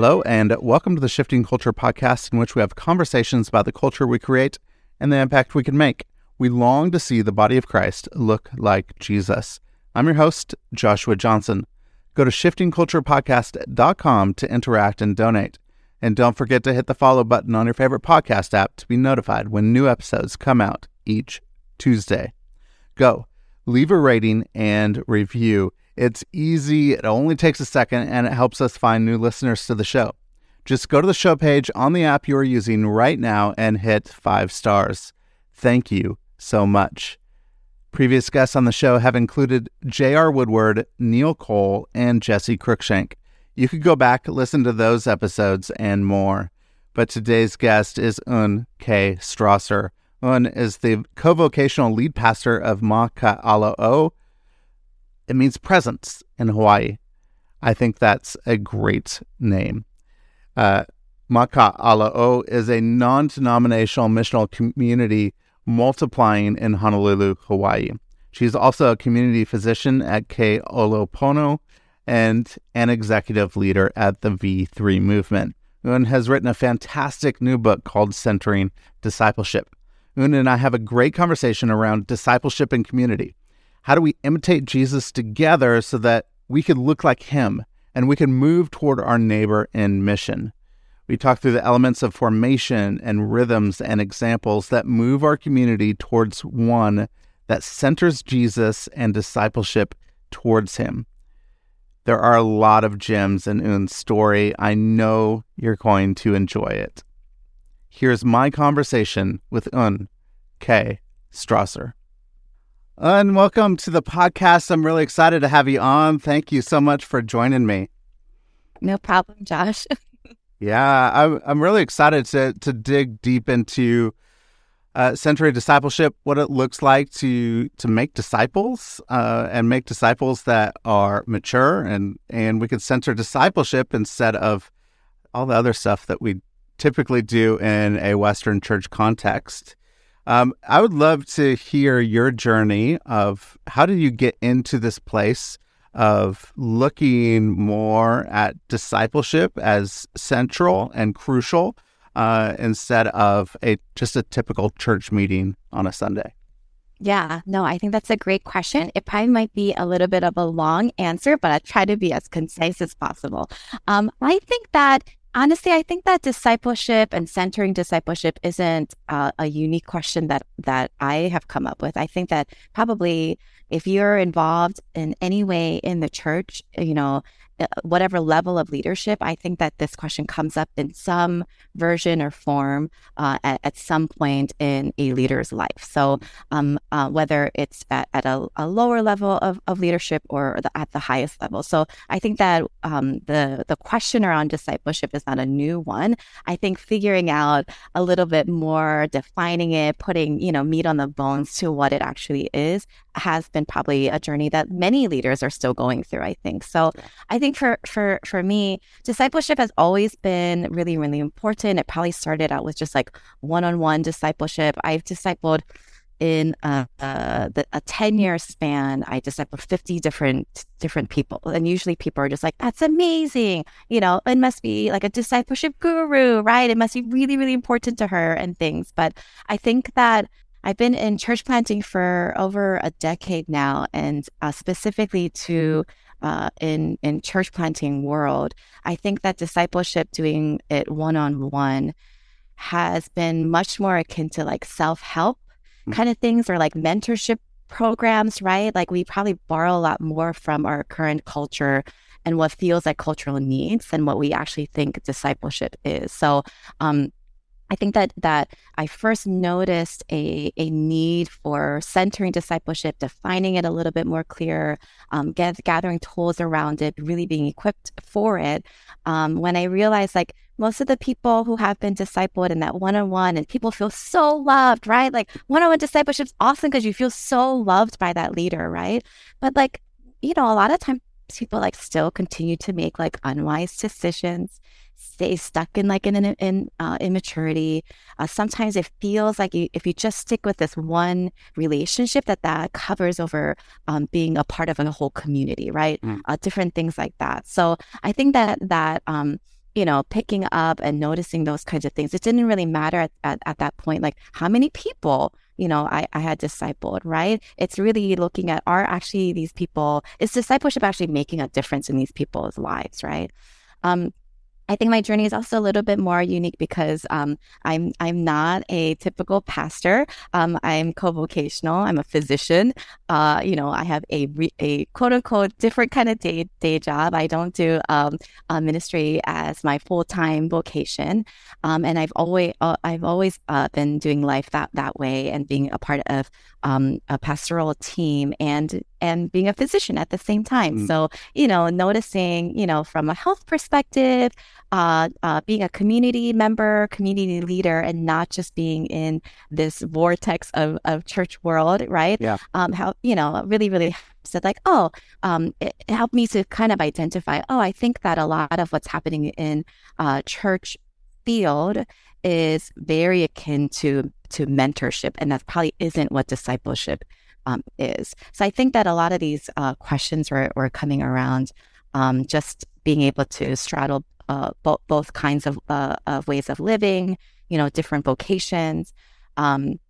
Hello, and welcome to the Shifting Culture podcast, in which we have conversations about the culture we create and the impact we can make. We long to see the body of Christ look like Jesus. I'm your host, Joshua Johnson. Go to shiftingculturepodcast.com to interact and donate. And don't forget to hit the follow button on your favorite podcast app to be notified when new episodes come out each Tuesday. Go, leave a rating and review. It's easy, it only takes a second, and it helps us find new listeners to the show. Just go to the show page on the app you are using right now and hit five stars. Thank you so much. Previous guests on the show have included J.R. Woodward, Neil Cole, and Jesse Cruikshank. You could go back, listen to those episodes, and more. But today's guest is Eun K. Strawser. Eun is the co vocational lead pastor of Ma Ke Alo o. It means presence in Hawaii. I think that's a great name. Uh, Ma Ke Alo o is a non denominational missional community multiplying in Honolulu, Hawaii. She's also a community physician at Ke Ola Pono and an executive leader at the V3 movement. Eun has written a fantastic new book called Centering Discipleship. Eun and I have a great conversation around discipleship and community. How do we imitate Jesus together so that we can look like him and we can move toward our neighbor in mission? We talk through the elements of formation and rhythms and examples that move our community towards one that centers Jesus and discipleship towards him. There are a lot of gems in Eun's story. I know you're going to enjoy it. Here's my conversation with Eun K. Strawser. Eun, welcome to the podcast. I'm really excited to have you on. Thank you so much for joining me. No problem, Josh. Yeah, I'm I'm really excited to to dig deep into uh, centering discipleship, what it looks like to to make disciples uh, and make disciples that are mature, and and we can center discipleship instead of all the other stuff that we typically do in a Western church context. Um, I would love to hear your journey of how did you get into this place of looking more at discipleship as central and crucial uh, instead of a just a typical church meeting on a Sunday? Yeah, no, I think that's a great question. It probably might be a little bit of a long answer, but I try to be as concise as possible. Um, I think that honestly, I think that discipleship and centering discipleship isn't uh, a unique question that that I have come up with. I think that probably if you're involved in any way in the church, you know, whatever level of leadership, I think that this question comes up in some version or form uh, at, at, some point in a leader's life. So, um, uh, whether it's at, at a, a, lower level of, of leadership or the, at the highest level. So, I think that um, the the question around discipleship is not a new one. I think figuring out a little bit more, defining it, putting you know meat on the bones to what it actually is, has been probably a journey that many leaders are still going through. I think so. I think think for for for me, discipleship has always been really really important. It probably started out with just like one on one discipleship. I've discipled in uh, uh, a, a, a 10 year span. I discipled 50 different different people. And usually people are just like that's amazing. You know it must be like a discipleship guru right? It must be really really important to her and things. But i think that I've been in church planting for over a decade now, and uh, specifically to mm-hmm. Uh, in in church planting world, I think that discipleship, doing it one on one, has been much more akin to like self help mm-hmm. kind of things or like mentorship programs, right? Like we probably borrow a lot more from our current culture and what feels like cultural needs than what we actually think discipleship is. So, um, I think that that I first noticed a, a need for centering discipleship, defining it a little bit more clear, um, get, gathering tools around it, really being equipped for it. Um, when I realized like most of the people who have been discipled in that one-on-one and people feel so loved, right? Like one-on-one discipleship is awesome because you feel so loved by that leader, right? But like, you know, a lot of times people like still continue to make like unwise decisions stay stuck in like in an in, uh, immaturity. Uh, sometimes it feels like you, if you just stick with this one relationship, that that covers over um, being a part of a whole community, right? Mm. Uh, different things like that. So I think that that um, you know, picking up and noticing those kinds of things. It didn't really matter at, at, at that point, like how many people, you know, I, I had discipled, right? It's really looking at are actually these people, is discipleship actually making a difference in these people's lives, right? Um, I think my journey is also a little bit more unique because um, I'm I'm not a typical pastor. Um, I'm co-vocational. I'm a physician. Uh, you know, I have a re- a quote unquote different kind of day day job. I don't do um, uh, ministry as my full time vocation, um, and I've always uh, I've always uh, been doing life that that way and being a part of um, a pastoral team and and being a physician at the same time. Mm. So you know, noticing you know from a health perspective uh, uh, being a community member, community leader, and not just being in this vortex of, of church world, right? Yeah. Um, how, you know, really, really said like, oh, um, it, it, helped me to kind of identify, oh, I think that a lot of what's happening in uh, church field is very akin to to mentorship, and that probably isn't what discipleship um, is. So I think that a lot of these uh, questions were, were coming around um, just being able to straddle uh, both both kinds of uh, of ways of living, you know, different vocations. Um,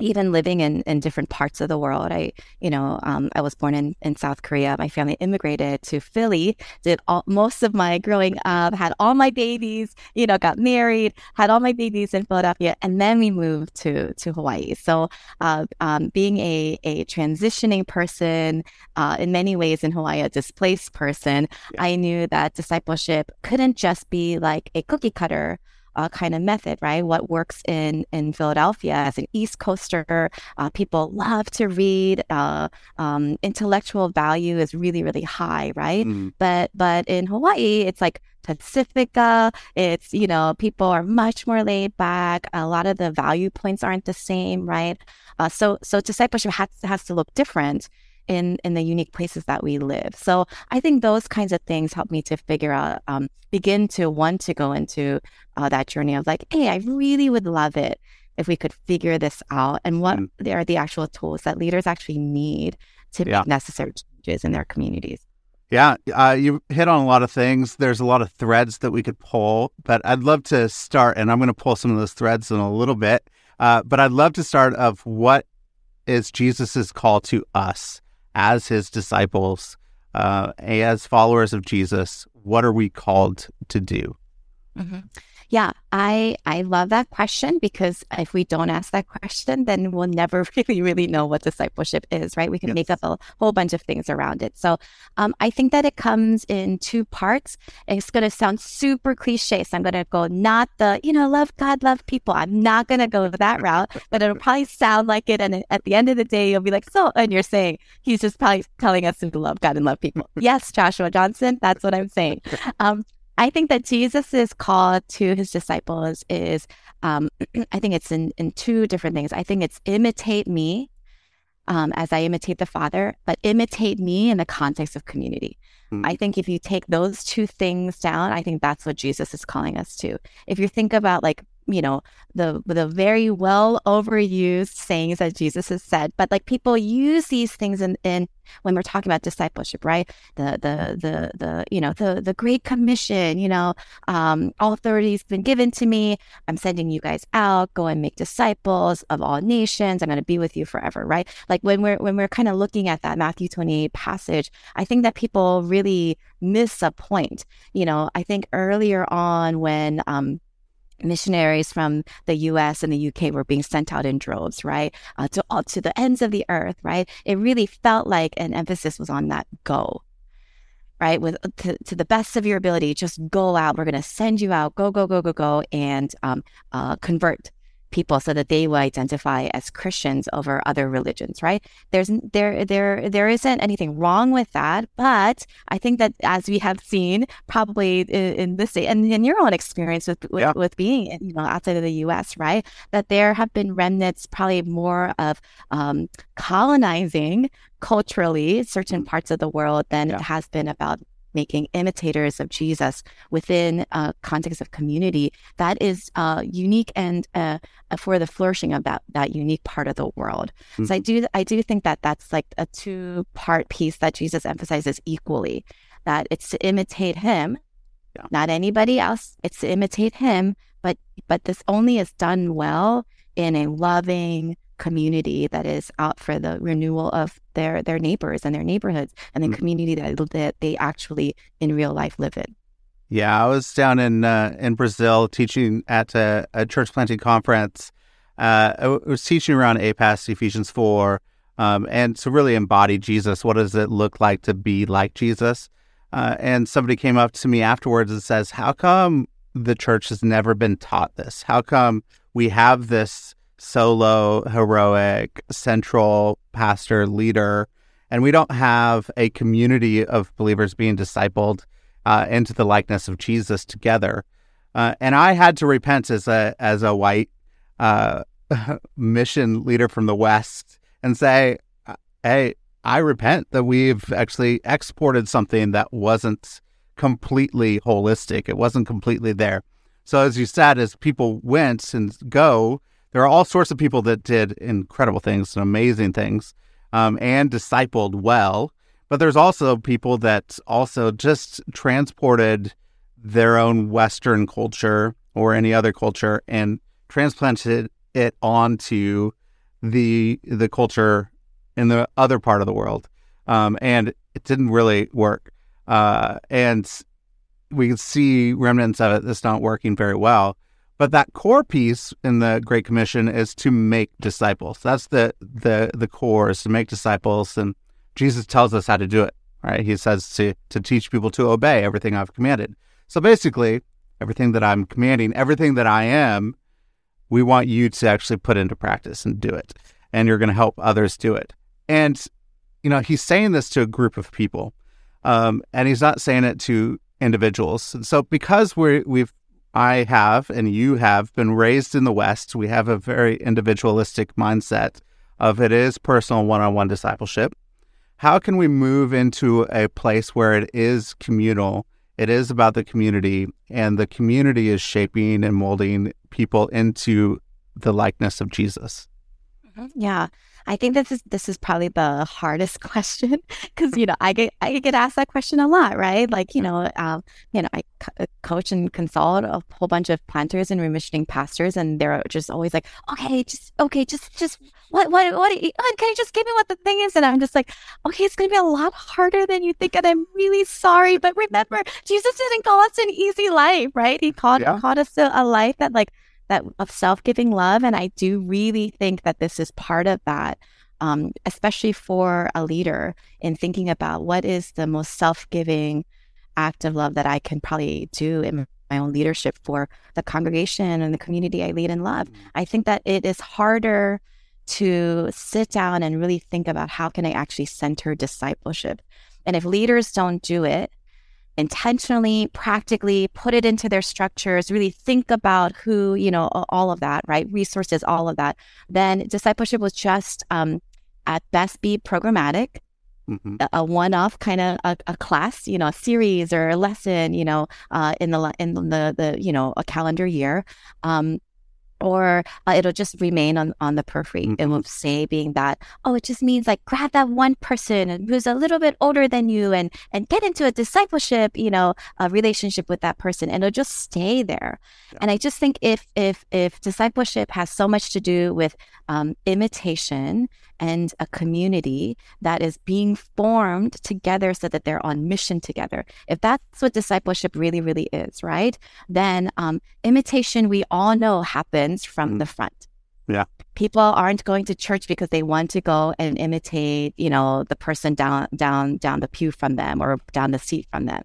even living in, in different parts of the world. I, you know, um, I was born in, in South Korea. My family immigrated to Philly, did all, most of my growing up, had all my babies, you know, got married, had all my babies in Philadelphia, and then we moved to, to Hawaii. So, uh, um, being a, a transitioning person, uh, in many ways in Hawaii, a displaced person, yeah. I knew that discipleship couldn't just be like a cookie cutter uh, kind of method, right? What works in in Philadelphia as an East Coaster, uh, people love to read. Uh, um, intellectual value is really really high, right? Mm. But but in Hawaii, it's like Pacifica. It's you know people are much more laid back. A lot of the value points aren't the same, right? Uh, so so discipleship has has to look different in in the unique places that we live. So I think those kinds of things help me to figure out, um, begin to want to go into uh, that journey of like, hey, I really would love it if we could figure this out, and what mm. are the actual tools that leaders actually need to yeah. make necessary changes in their communities. Yeah, uh, you hit on a lot of things. There's a lot of threads that we could pull, but I'd love to start, and I'm going to pull some of those threads in a little bit. Uh, but I'd love to start of what is Jesus's call to us as his disciples, uh, as followers of Jesus, what are we called to do? Mm-hmm. Yeah, I I love that question because if we don't ask that question, then we'll never really really know what discipleship is, right? We can yes. make up a whole bunch of things around it. So, um, I think that it comes in two parts. It's going to sound super cliche, so I'm going to go not the you know love God, love people. I'm not going to go that route, but it'll probably sound like it. And at the end of the day, you'll be like, so, and you're saying he's just probably telling us to love God and love people. yes, Joshua Johnson, that's what I'm saying. Um, I think that Jesus's call to his disciples is, um, I think it's in, in two different things. I think it's imitate me um, as I imitate the Father, but imitate me in the context of community. Mm. I think if you take those two things down, I think that's what Jesus is calling us to. If you think about like you know the the very well overused sayings that Jesus has said, but like people use these things in, in when we're talking about discipleship, right? The the the the you know the the Great Commission, you know, um, all authority's been given to me. I'm sending you guys out. Go and make disciples of all nations. I'm going to be with you forever, right? Like when we're when we're kind of looking at that Matthew 28 passage, I think that people really miss a point. You know, I think earlier on when um, missionaries from the US and the UK were being sent out in droves, right? Uh, to all to the ends of the earth, right? It really felt like an emphasis was on that go. Right, with to, to the best of your ability, just go out. We're going to send you out. Go, go, go, go, go, and um, uh, convert people so that they will identify as Christians over other religions, right? There's there there there isn't anything wrong with that, but I think that as we have seen probably in, in this state and in your own experience with with, yeah. with being you know outside of the U.S., right, that there have been remnants probably more of um, colonizing culturally certain mm. parts of the world than yeah. it has been about making imitators of Jesus within a context of community that is uh, unique and uh, for the flourishing of that that unique part of the world. Mm-hmm. So I do I do think that that's like a two part piece that Jesus emphasizes equally. That it's to imitate Him yeah. not anybody else. It's to imitate him, but but this only is done well in a loving community that is out for the renewal of their their neighbors and their neighborhoods and the mm-hmm. community that, that they actually in real life live in. Yeah, I was down in uh, in Brazil teaching at a, a church planting conference. Uh, I was teaching around APEST Ephesians four, um, and to really embody Jesus. What does it look like to be like Jesus? Uh, and somebody came up to me afterwards and says, "How come the church has never been taught this? How come we have this solo, heroic, central pastor leader, and we don't have a community of believers being discipled uh, into the likeness of Jesus together?" Uh, and I had to repent as a as a white uh, mission leader from the West and say, "Hey, I repent that we've actually exported something that wasn't completely holistic. It wasn't completely there. So, as you said, as people went and go, there are all sorts of people that did incredible things and amazing things um, and discipled well. But there's also people that also just transported their own Western culture or any other culture and transplanted it onto the the culture in the other part of the world, um, and it didn't really work. Uh, and we can see remnants of it that's not working very well. But that core piece in the Great Commission is to make disciples. That's the the the core is to make disciples, and Jesus tells us how to do it. Right? He says to to teach people to obey everything I've commanded. So basically, everything that I'm commanding, everything that I am, we want you to actually put into practice and do it, and you're going to help others do it. And, you know, he's saying this to a group of people, um, and he's not saying it to individuals. So because we we've I have and you have been raised in the West, we have a very individualistic mindset of it is personal one-on-one discipleship. How can we move into a place where it is communal? It is about the community, and the community is shaping and molding people into the likeness of Jesus. Mm-hmm. Yeah. I think this is this is probably the hardest question because you know I get I get asked that question a lot, right? Like you know, um, you know, I co- uh, coach and consult a whole bunch of planters and remissioning pastors, and they're just always like, okay, just okay, just just what what what can you just give me what the thing is? And I'm just like, okay, it's gonna be a lot harder than you think, and I'm really sorry, but remember, Jesus didn't call us an easy life, right? He called yeah. called us to a life that like that of self-giving love and i do really think that this is part of that um, especially for a leader in thinking about what is the most self-giving act of love that i can probably do in my own leadership for the congregation and the community i lead and love mm. i think that it is harder to sit down and really think about how can i actually center discipleship and if leaders don't do it intentionally, practically put it into their structures, really think about who, you know, all of that, right? Resources, all of that. Then discipleship was just um, at best be programmatic. Mm-hmm. A, a one-off kind of a, a, class, you know, a series or a lesson, you know, uh, in the in the the you know a calendar year, um, or uh, it'll just remain on, on the periphery. Mm-hmm. It will say being that, oh, it just means like grab that one person who's a little bit older than you and and get into a discipleship, you know, a relationship with that person, and it'll just stay there. Yeah. And I just think if if if discipleship has so much to do with um, imitation and a community that is being formed together so that they're on mission together. If that's what discipleship really, really is, right? Then um, imitation, we all know, happens from mm. the front. Yeah. People aren't going to church because they want to go and imitate, you know, the person down down down the pew from them or down the seat from them.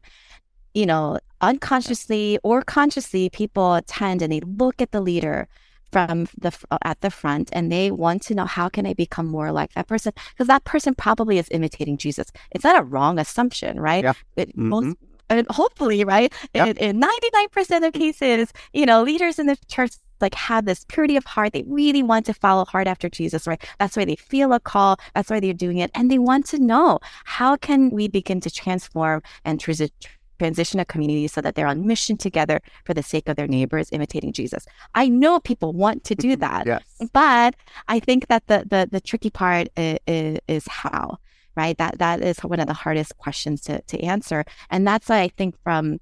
You know, unconsciously or consciously, people attend and they look at the leader from the uh, at the front and they want to know how can I become more like that person because that person probably is imitating Jesus. It's not a wrong assumption, right? Yeah. It, mm-hmm. most, and hopefully, right? Yep. In, 99% of cases, you know, leaders in the church like have this purity of heart. They really want to follow hard after Jesus, right? That's why they feel a call. That's why they're doing it. And they want to know how can we begin to transform and transition transition a community so that they're on mission together for the sake of their neighbors, imitating Jesus. I know people want to do that, yes. but I think that the the, the tricky part is, is, how, right? That that is one of the hardest questions to to answer, and that's why I think from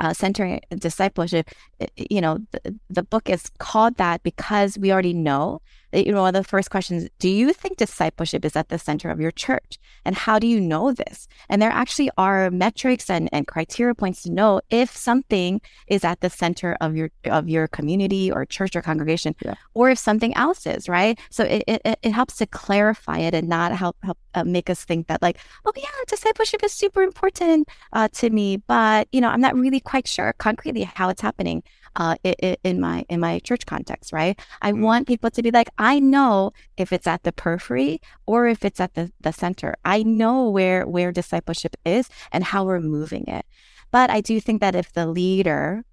uh, centering discipleship, you know, the, the book is called that because we already know you know, one of the first questions, do you think discipleship is at the center of your church? And how do you know this? And there actually are metrics and, and criteria points to know if something is at the center of your of your community or church or congregation, yeah. or if something else is, right? So it, it, it helps to clarify it and not help, help uh, make us think that like, oh yeah, discipleship is super important uh, to me, but you know, I'm not really quite sure concretely how it's happening uh, in my in my church context, right? I mm. want people to be like, I know if it's at the periphery or if it's at the, the center. I know where where discipleship is and how we're moving it. But I do think that if the leader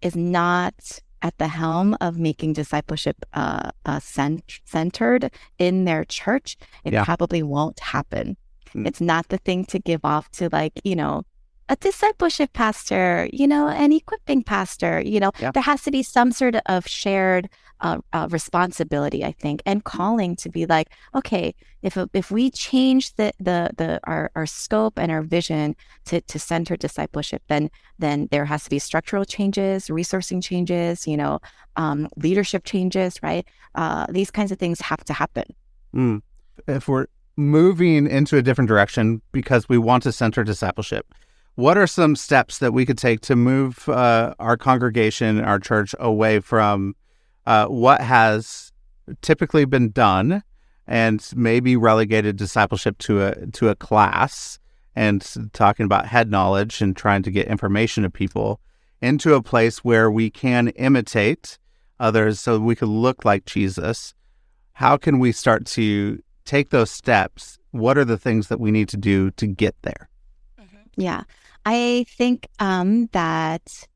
is not at the helm of making discipleship uh, uh, cent- centered in their church, it yeah. probably won't happen. Mm. It's not the thing to give off to like, you know, a discipleship pastor, you know, an equipping pastor, you know, yeah. there has to be some sort of shared uh, uh, responsibility, I think, and calling to be like, okay, if if we change the the the our, our scope and our vision to to center discipleship, then then there has to be structural changes, resourcing changes, you know, um, leadership changes, right? Uh, these kinds of things have to happen. Mm. If we're moving into a different direction because we want to center discipleship what are some steps that we could take to move uh, our congregation, our church, away from uh, what has typically been done and maybe relegated discipleship to a to a class and talking about head knowledge and trying to get information to people into a place where we can imitate others so we could look like Jesus. How can we start to take those steps? What are the things that we need to do to get there? Yeah, I think um, that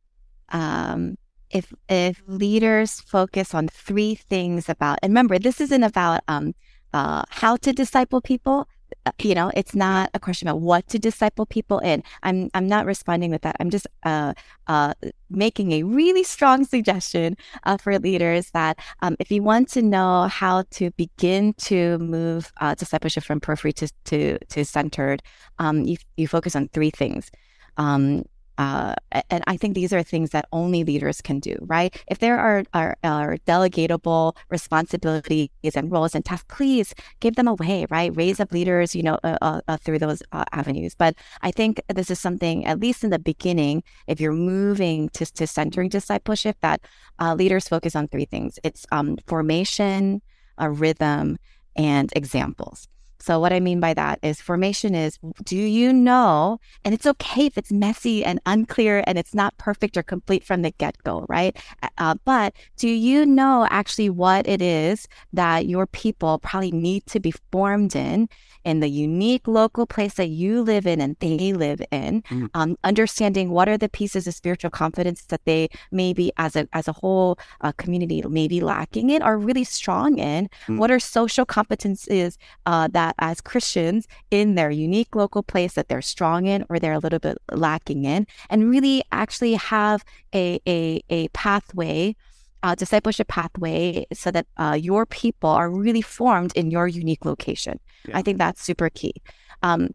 um, if if leaders focus on three things about, and remember, this isn't about um, uh, how to disciple people. Uh, you know, it's not a question about what to disciple people in. I'm I'm not responding with that. I'm just uh, uh, making a really strong suggestion uh, for leaders that um, if you want to know how to begin to move uh, discipleship from periphery to to, to centered, um, you you focus on three things. Um, uh, and I think these are things that only leaders can do, right? If there are, are, are delegatable responsibilities and roles and tasks, please give them away, right? Raise up leaders, you know, uh, uh, uh through those uh, avenues. But I think this is something, at least in the beginning, if you're moving to, to centering discipleship, that uh, leaders focus on three things: it's um, formation, a rhythm, and examples. So, what I mean by that is formation is do you know, and it's okay if it's messy and unclear and it's not perfect or complete from the get go, right? Uh, but do you know actually what it is that your people probably need to be formed in in the unique local place that you live in and they live in, mm. um, understanding what are the pieces of spiritual confidence that they maybe as a as a whole uh, community may be lacking in or really strong in. Mm. What are social competences uh, that as Christians in their unique local place that they're strong in or they're a little bit lacking in, and really actually have a a, a pathway uh, discipleship pathway so that uh, your people are really formed in your unique location. Yeah. I think that's super key. Um,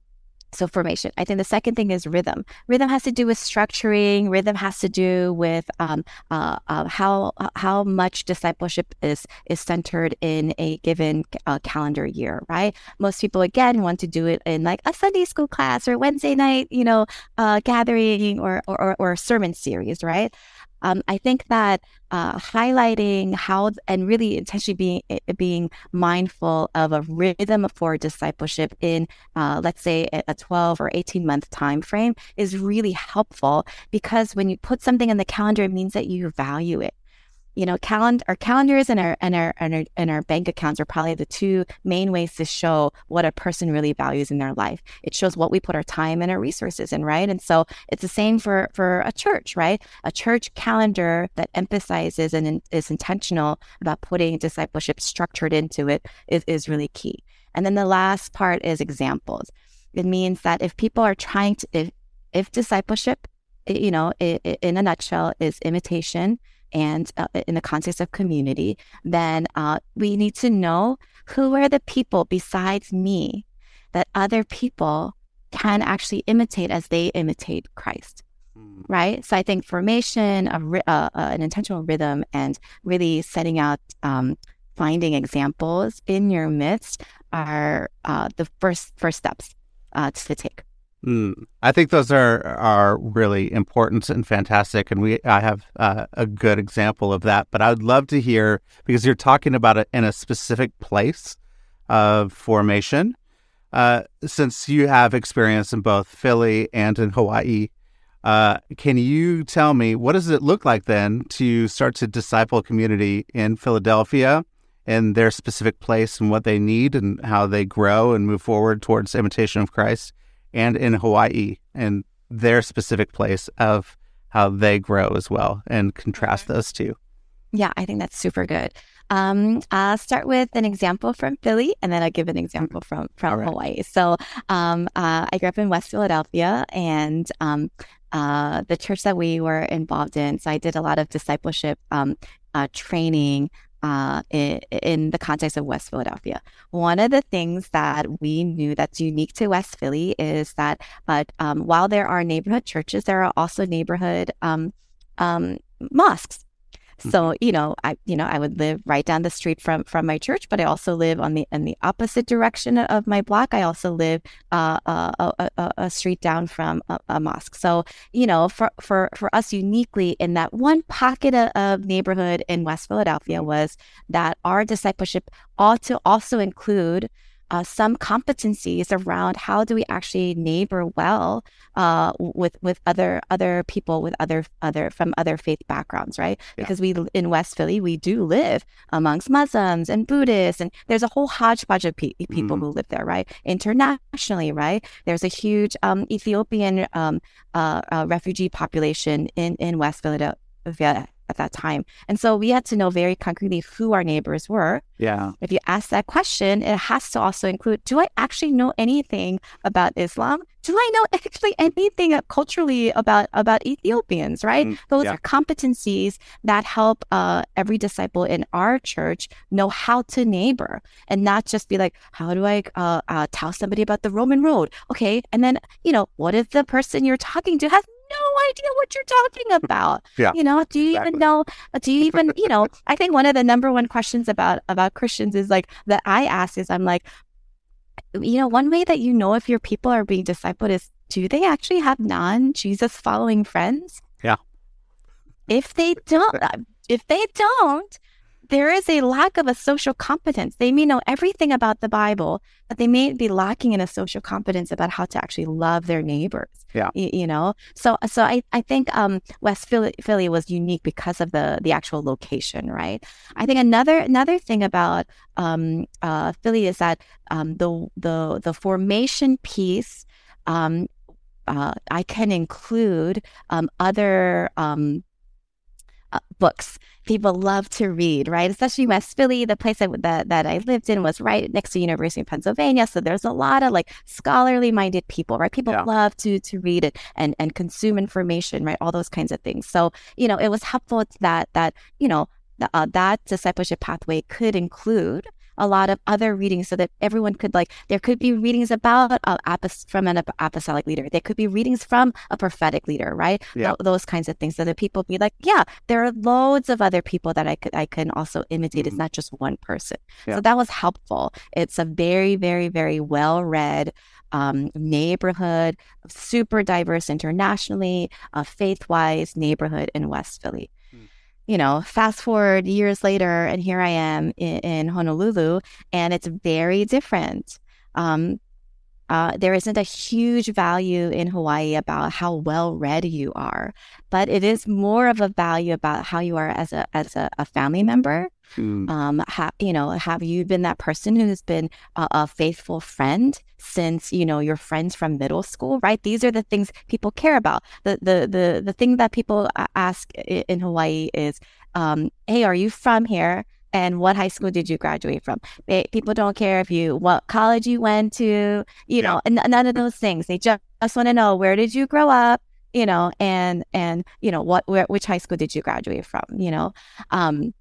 so formation. I think the second thing is rhythm. Rhythm has to do with structuring. Rhythm has to do with um, uh, uh, how uh, how much discipleship is is centered in a given uh, calendar year. Right. Most people again want to do it in like a Sunday school class or Wednesday night, you know, uh, gathering or, or or sermon series. Right um, I think that uh, highlighting how and really intentionally being eh, being mindful of a rhythm for discipleship in, uh, let's say, a 12 or 18 month time frame is really helpful because when you put something in the calendar, it means that you value it you know, calendar our calendars and our and our, and our and our bank accounts are probably the two main ways to show what a person really values in their life. It shows what we put our time and our resources in, right? And so it's the same for for a church, right? A church calendar that emphasizes and is intentional about putting discipleship structured into it is is really key. And then the last part is examples. It means that if people are trying to if if discipleship, you know, in a nutshell, is imitation and uh, in the context of community, then uh, we need to know who are the people besides me that other people can actually imitate as they imitate Christ. mm. right? So I think formation, a, uh, uh, an intentional rhythm, and really setting out, um, finding examples in your midst are uh, the first first steps uh, to take. Mm. I think those are are really important and fantastic, and we I have uh, a good example of that. But I would love to hear because you're talking about it in a specific place of formation. Uh, since you have experience in both Philly and in Hawaii, uh, can you tell me what does it look like then to start to disciple a community in Philadelphia and their specific place and what they need and how they grow and move forward towards imitation of Christ? And in Hawaii and their specific place of how they grow as well and contrast those two. Yeah, I think that's super good. Um, I'll start with an example from Philly, and then I'll give an example from from right. Hawaii. So, um, uh, I grew up in West Philadelphia, and um, uh, the church that we were involved in. So, I did a lot of discipleship um, uh, training uh, in, the context of West Philadelphia. One of the things that we knew that's unique to West Philly is that but um, while there are neighborhood churches, there are also neighborhood um, um, mosques. So you know, I you know I would live right down the street from from my church, but I also live on the in the opposite direction of my block. I also live uh, uh a, a, a, street down from a, a, mosque. So you know, for for for us uniquely in that one pocket of, of neighborhood in West Philadelphia was that our discipleship ought to also include uh, some competencies around how do we actually neighbor well uh, with with other other people with other other from other faith backgrounds, right? Yeah. Because we in West Philly we do live amongst Muslims and Buddhists, and there's a whole hodgepodge of pe- people mm-hmm. who live there, right? Internationally, right? There's a huge um, Ethiopian um, uh, uh refugee population in in West Philadelphia at that time. And so we had to know very concretely who our neighbors were. Yeah. If you ask that question, it has to also include do I actually know anything about Islam? Do I know actually anything culturally about, about Ethiopians, right? Mm, Those yeah. are competencies that help uh, every disciple in our church know how to neighbor and not just be like, how do I uh, uh, tell somebody about the Roman road? Okay. And then, you know, what if the person you're talking to has no idea what you're talking about. yeah. You know, do you exactly. even know? Do you even, you know, I think one of the number one questions about about Christians is like that I ask is I'm like, you know, one way that you know if your people are being discipled is do they actually have non Jesus following friends? Yeah. If they don't, if they don't, there is a lack of a social competence. They may know everything about the Bible, but they may be lacking in a social competence about how to actually love their neighbors. Yeah. You, you know, so, so I, I think, um, West Philly, Philly was unique because of the, the actual location, right? I think another, another thing about, um, uh, Philly is that, um, the, the, the formation piece, um, uh, I can include, um, other, um, uh, books people love to read, right? Especially West Philly, the place I, that, that I lived in was right next to University of Pennsylvania. So there's a lot of like scholarly minded people, right? People yeah. love to to read it and, and consume information, right? All those kinds of things. So, you know, it was helpful that, that, you know, uh, that discipleship pathway could include a lot of other readings so that everyone could like there could be readings about uh, apos- from an apostolic leader. There could be readings from a prophetic leader right? Yeah. Th- those kinds of things. So that people be like yeah there are loads of other people that i could i can also imitate. Mm-hmm. it's not just one person. Yeah. so that was helpful. It's a very very very well read um, neighborhood, super diverse internationally, uh, faith wise neighborhood in West Philly you know, fast forward years later, and here I am in, in Honolulu, and it's very different. Um, uh, there isn't a huge value in Hawaii about how well read you are, but it is more of a value about how you are as a as a, a family member. Mm. Um, have you know? Have you been that person who's been a, a, faithful friend since you know your friends from middle school? Right? These are the things people care about. The the the the thing that people ask in Hawaii is, um, "Hey, are you from here?" And what high school did you graduate from? They, people don't care if you what college you went to, you know, yeah. none of those things. They just, just want to know where did you grow up, you know, and and you know what where, which high school did you graduate from, you know. Um,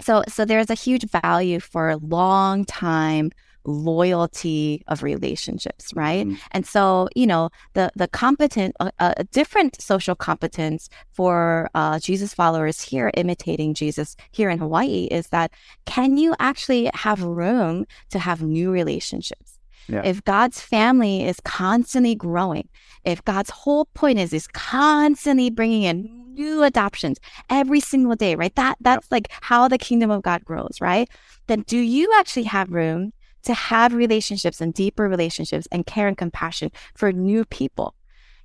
so so there's a huge value for a long time loyalty of relationships, right? Mm-hmm. And so, you know, the the competent, uh, a uh, different social competence for uh, Jesus followers here, imitating Jesus here in Hawaii, is that can you actually have room to have new relationships? Yeah. If God's family is constantly growing, if God's whole point is is constantly bringing in new adoptions every single day, right? That that's yep. like how the kingdom of God grows, right? Then do you actually have room to have relationships and deeper relationships and care and compassion for new people?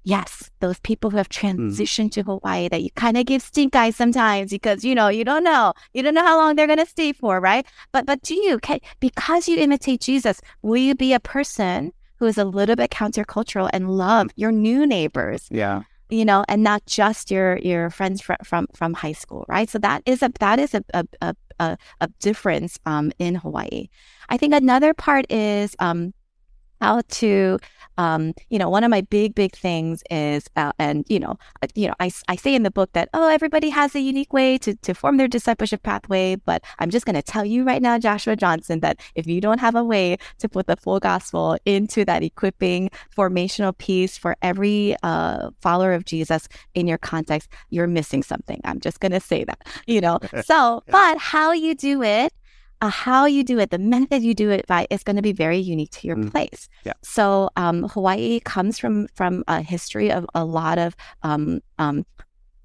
yes, those people who have hmm. transitioned mm. to Hawaii that you kind of give stink eye sometimes because you know you don't know you don't know how long they're going to stay for, right? But but do you can, because you imitate Jesus, will you be a person who is a little bit countercultural and love your new neighbors? Yeah. You know, and not just your your friends from from, from high school, right? So that is a that is a a, a, a, a difference um, in Hawaii. I think another part is um, how to um, you know, one of my big, big things is, uh, and you know, you know, I, I say in the book that oh, everybody has a unique way to to form their discipleship pathway, but I'm just going to tell you right now, Joshua Johnson, that if you don't have a way to put the full gospel into that equipping formational piece for every uh, follower of Jesus in your context, you're missing something. I'm just going to say that, you know. So, yeah. but how you do it how you do it, the method you do it by is going to be very unique to your mm. place. Yeah. So um, Hawaii comes from from a history of a lot of um, um,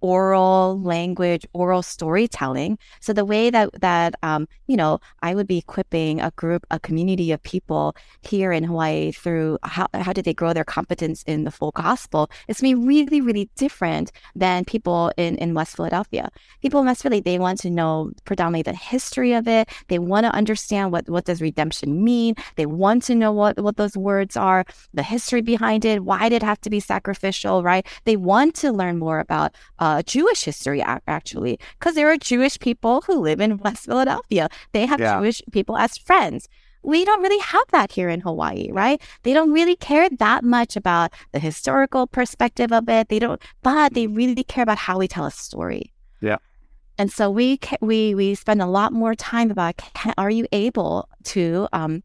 oral language, oral storytelling. So the way that that um, you know, I would be equipping a group, a community of people here in Hawaii through how how did they grow their competence in the full gospel? To be really, really different than people in in West Philadelphia. People in West Philly, they want to know predominantly the history of it. They want to understand what what does redemption mean. They want to know what what those words are, the history behind it. Why did it have to be sacrificial? Right? They want to learn more about. Uh, uh, Jewish history, actually, because there are Jewish people who live in West Philadelphia. They have yeah. Jewish people as friends. We don't really have that here in Hawaii, right? They don't really care that much about the historical perspective of it. They don't, but they really care about how we tell a story. Yeah. And so we we we spend a lot more time about can, are you able to um,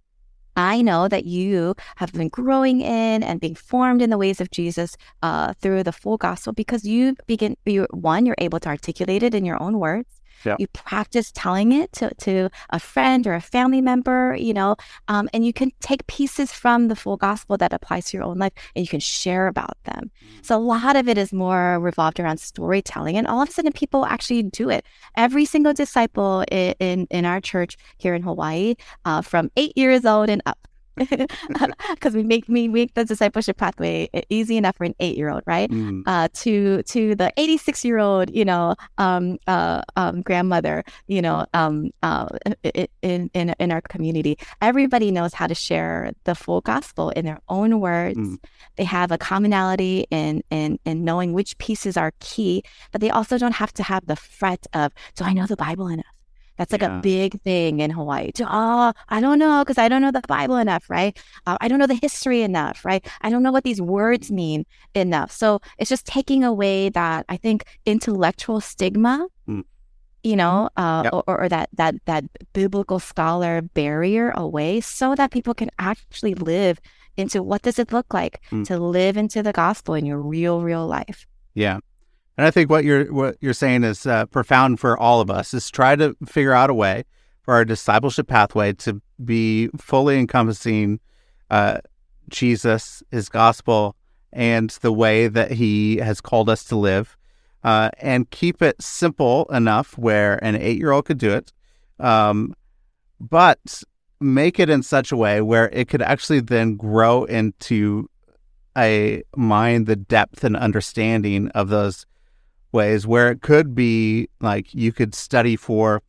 I know that you have been growing in and being formed in the ways of Jesus uh, through the full gospel because you begin, you, one, you're able to articulate it in your own words. Yeah. You practice telling it to, to a friend or a family member, you know, um, and you can take pieces from the full gospel that applies to your own life and you can share about them. Mm. So a lot of it is more revolved around storytelling. And all of a sudden, people actually do it. Every single disciple in, in, in our church here in Hawaii, uh, from eight years old and up, because we make me make the discipleship pathway easy enough for an eight year old, right? Mm. Uh, to to the eighty six year old, you know, um, uh, um, grandmother, you know, um, uh, in in in our community, everybody knows how to share the full gospel in their own words. Mm. They have a commonality in in in knowing which pieces are key, but they also don't have to have the fret of, do I know the Bible enough? That's like yeah. a big thing in Hawaii. Oh, I don't know because I don't know the Bible enough, right? Uh, I don't know the history enough, right? I don't know what these words mean enough. So it's just taking away that I think intellectual stigma, mm. you know, uh, yep. or, or, that that that biblical scholar barrier away, so that people can actually live into what does it look like mm. to live into the gospel in your real, real life. Yeah. And I think what you're what you're saying is uh, profound for all of us is try to figure out a way for our discipleship pathway to be fully encompassing uh, Jesus, His gospel, and the way that He has called us to live, uh, and keep it simple enough where an eight-year-old could do it, um, but make it in such a way where it could actually then grow into a mind the depth and understanding of those ways where it could be like you could study for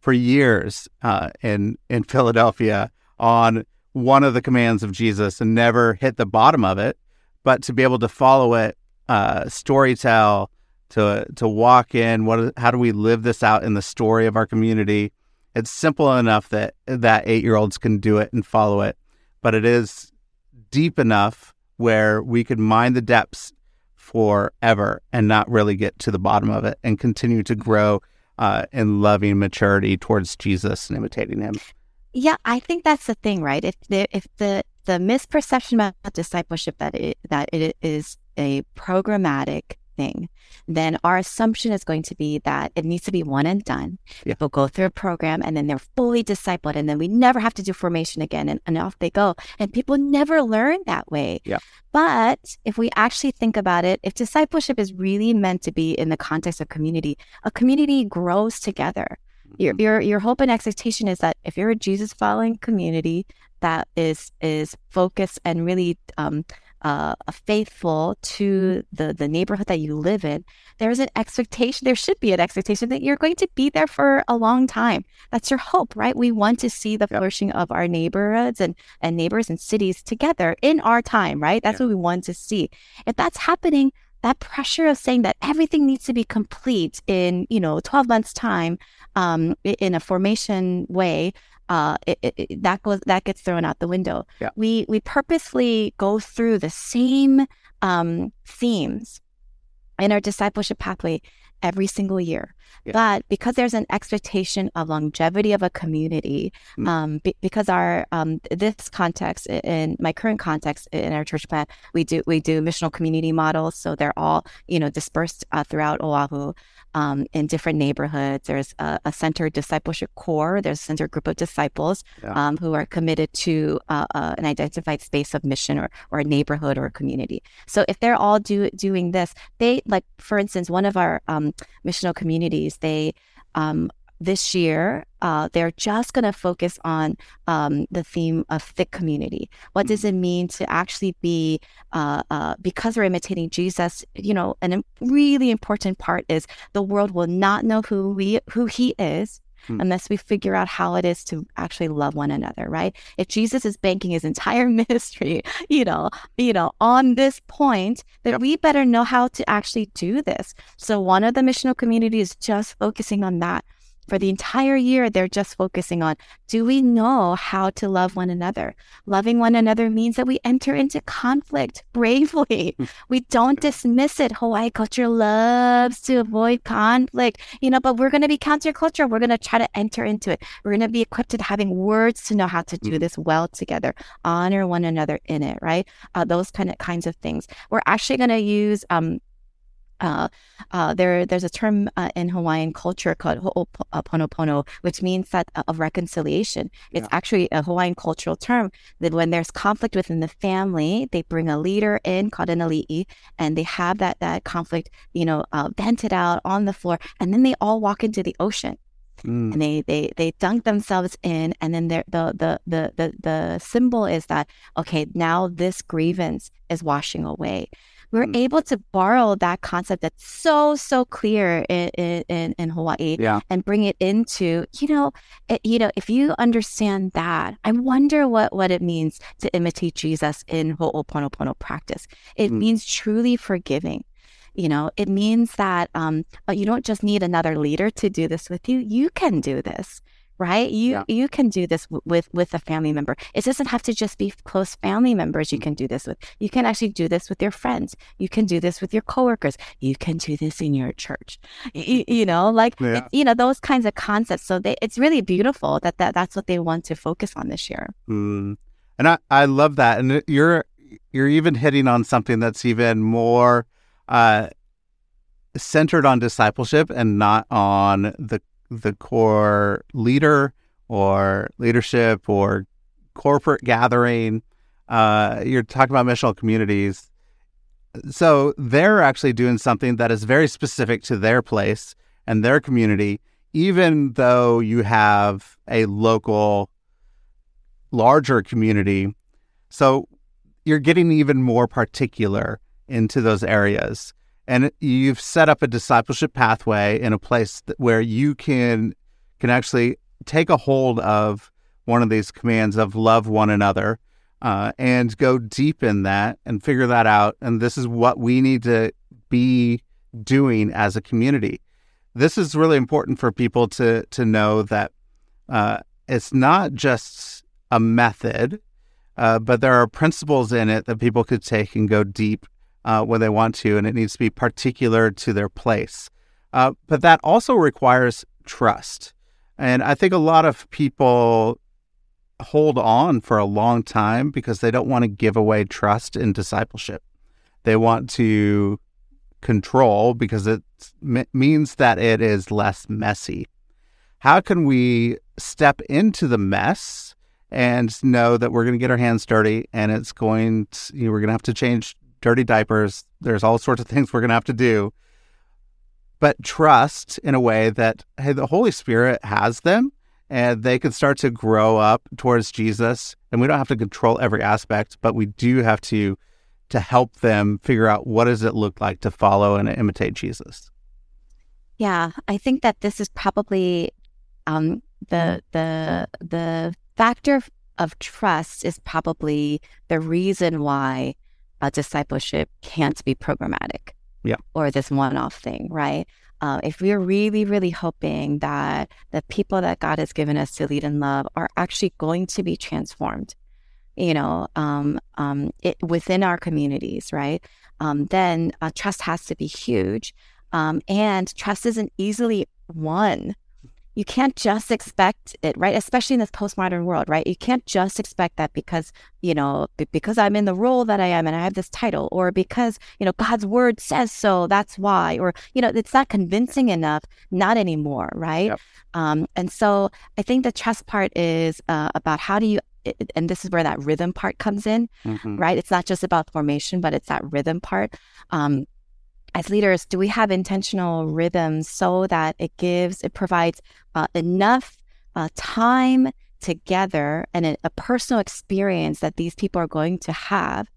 for years uh, in in Philadelphia on one of the commands of Jesus and never hit the bottom of it, but to be able to follow it, uh, storytell, to to walk in what how do we live this out in the story of our community? It's simple enough that that eight year olds can do it and follow it, but it is deep enough where we could mine the depths forever and not really get to the bottom of it and continue to grow uh, in loving maturity towards Jesus and imitating him. Yeah, I think that's the thing, right? If the if the the misperception about discipleship that it that it is a programmatic thing, then our assumption is going to be that it needs to be one and done. Yeah. People go through a program and then they're fully discipled, and then we never have to do formation again, and, and off they go. And people never learn that way. Yeah. But if we actually think about it, if discipleship is really meant to be in the context of community, a community grows together. Your, Mhm. your your hope and expectation is that if you're a Jesus following community that is is focused and really um, uh, faithful to the the neighborhood that you live in, there's an expectation. There should be an expectation that you're going to be there for a long time. That's your hope, right? We want to see the flourishing of our neighborhoods and and neighbors and cities together in our time, right? That's what we want to see. If that's happening, that pressure of saying that everything needs to be complete in you know 12 months time um, in a formation way uh, it, it, that goes that gets thrown out the window Yeah. we we purposely go through the same um, themes in our discipleship pathway every single year Yeah. but because there's an expectation of longevity of a community Mm. um, be, because our um, this context in my current context in our church plant we do we do missional community models so they're all you know dispersed uh, throughout oahu um, in different neighborhoods. There's a, a centered discipleship core. There's a center group of disciples Yeah. um, who are committed to uh, uh, an identified space of mission or, or a neighborhood or a community. So if they're all do, doing this they like for instance one of our um, missional communities they um, this year uh, they're just going to focus on um, the theme of thick community. What does it mean to actually be uh, uh, because we're imitating jesus you know and a really important part is the world will not know who we who he is Hmm. unless we figure out how it is to actually love one another right? If jesus is banking his entire ministry you know you know on this point that we better know how to actually do this. So one of the missional communities is just focusing on that for the entire year they're just focusing on do we know how to love one another? Loving one another means that we enter into conflict bravely. We don't dismiss it. Hawaii culture loves to avoid conflict. You know but we're going to be counterculture. We're going to try to enter into it. We're going to be equipped at having words to know how to do Mhm. this well together honor one another in it right? Uh, those kind of kinds of things. We're actually going to use um uh, uh, there, there's a term uh, in Hawaiian culture called ho'oponopono, which means that uh, of reconciliation. It's Yeah. actually a Hawaiian cultural term that when there's conflict within the family, they bring a leader in called an ali'i, and they have that that conflict, you know, uh, vented out on the floor, and then they all walk into the ocean Mm. and they they they dunk themselves in and then the the the the the symbol is that okay now this grievance is washing away we're Hmm. able to borrow that concept that's so so clear in in, in hawaii Yeah. and bring it into you know it, you know if you understand that i wonder what what it means to imitate jesus in ho'oponopono practice it Mm. means truly forgiving you know it means that um uh, you don't just need another leader to do this with you you can do this right you Yeah. you can do this w- with with a family member it doesn't have to just be close family members you Mm. can do this with you can actually do this with your friends you can do this with your coworkers you can do this in your church you, you know like Yeah. it- you know those kinds of concepts so they, it's really beautiful that, that that's what they want to focus on this year Mm. And I, I love that. And you're you're even hitting on something that's even more uh, centered on discipleship and not on the the core leader or leadership or corporate gathering. Uh, you're talking about missional communities. So they're actually doing something that is very specific to their place and their community, even though you have a local larger community. So you're getting even more particular into those areas. And you've set up a discipleship pathway in a place where you can can actually take a hold of one of these commands of love one another uh, and go deep in that and figure that out. And this is what we need to be doing as a community. This is really important for people to to know that uh, it's not just a method, uh, but there are principles in it that people could take and go deep uh, when they want to, and it needs to be particular to their place. Uh, but that also requires trust. And I think a lot of people hold on for a long time because they don't want to give away trust in discipleship. They want to control because it means that it is less messy. How can we step into the mess and know that we're going to get our hands dirty and it's going to, you know, we're going to have to change dirty diapers. There's all sorts of things we're going to have to do. But trust in a way that, hey, the Holy Spirit has them and they can start to grow up towards Jesus. And we don't have to control every aspect, but we do have to to help them figure out what does it look like to follow and imitate Jesus. Yeah, I think that this is probably um, the the the factor of trust is probably the reason why a discipleship can't be programmatic. Yeah. Or this one-off thing, right? Uh, if we're really, really hoping that the people that God has given us to lead and love are actually going to be transformed, you know, um, um, it, within our communities, right? Um, then uh, trust has to be huge. Um, and trust isn't easily won you can't just expect it, right? Especially in this postmodern world, right? You can't just expect that because, you know, because I'm in the role that I am and I have this title, or because, you know, God's word says so, that's why, or, you know, it's not convincing enough, not anymore, right? Yep. Um, and so I think the trust part is uh, about how do you and this is where that rhythm part comes in, mm-hmm. right? It's not just about formation, but it's that rhythm part. Um, as leaders, do we have intentional rhythms so that it gives, it provides uh, enough uh, time together and a, a, personal experience that these people are going to have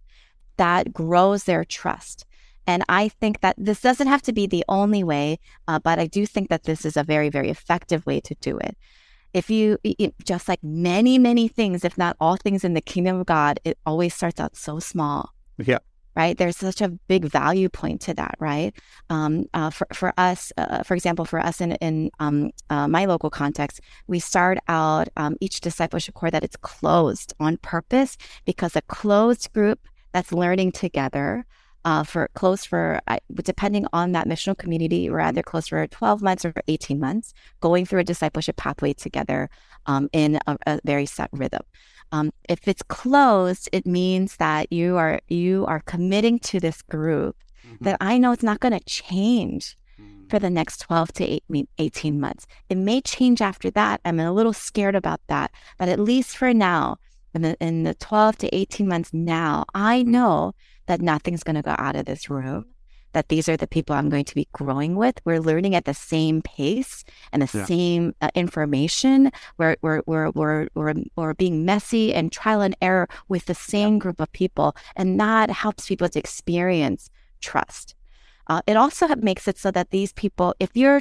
that grows their trust? And I think that this doesn't have to be the only way, uh, but I do think that this is a very, very effective way to do it. If you, just like many, many things, if not all things in the kingdom of God, it always starts out so small. Yeah right? There's such a big value point to that, right? Um, uh, for, for us, uh, for example, for us in, in um, uh, my local context, we start out um, each discipleship core that it's closed on purpose because a closed group that's learning together. Uh, for close for depending on that missional community, we're either close for 12 months or 18 months, going through a discipleship pathway together um, in a, a very set rhythm. Um, if it's closed, it means that you are you are committing to this group mm-hmm. that I know it's not going to change mm. for the next 12 to 18 months. It may change after that. I'm a little scared about that. But at least for now, in the, in the 12 to 18 months now, I know that nothing's going to go out of this room that these are the people I'm going to be growing with. We're learning at the same pace and the yeah. same uh, information. We're, we're, we're, we're, we're, we're being messy and trial and error with the same yeah. group of people. And that helps people to experience trust. Uh, it also makes it so that these people, if you're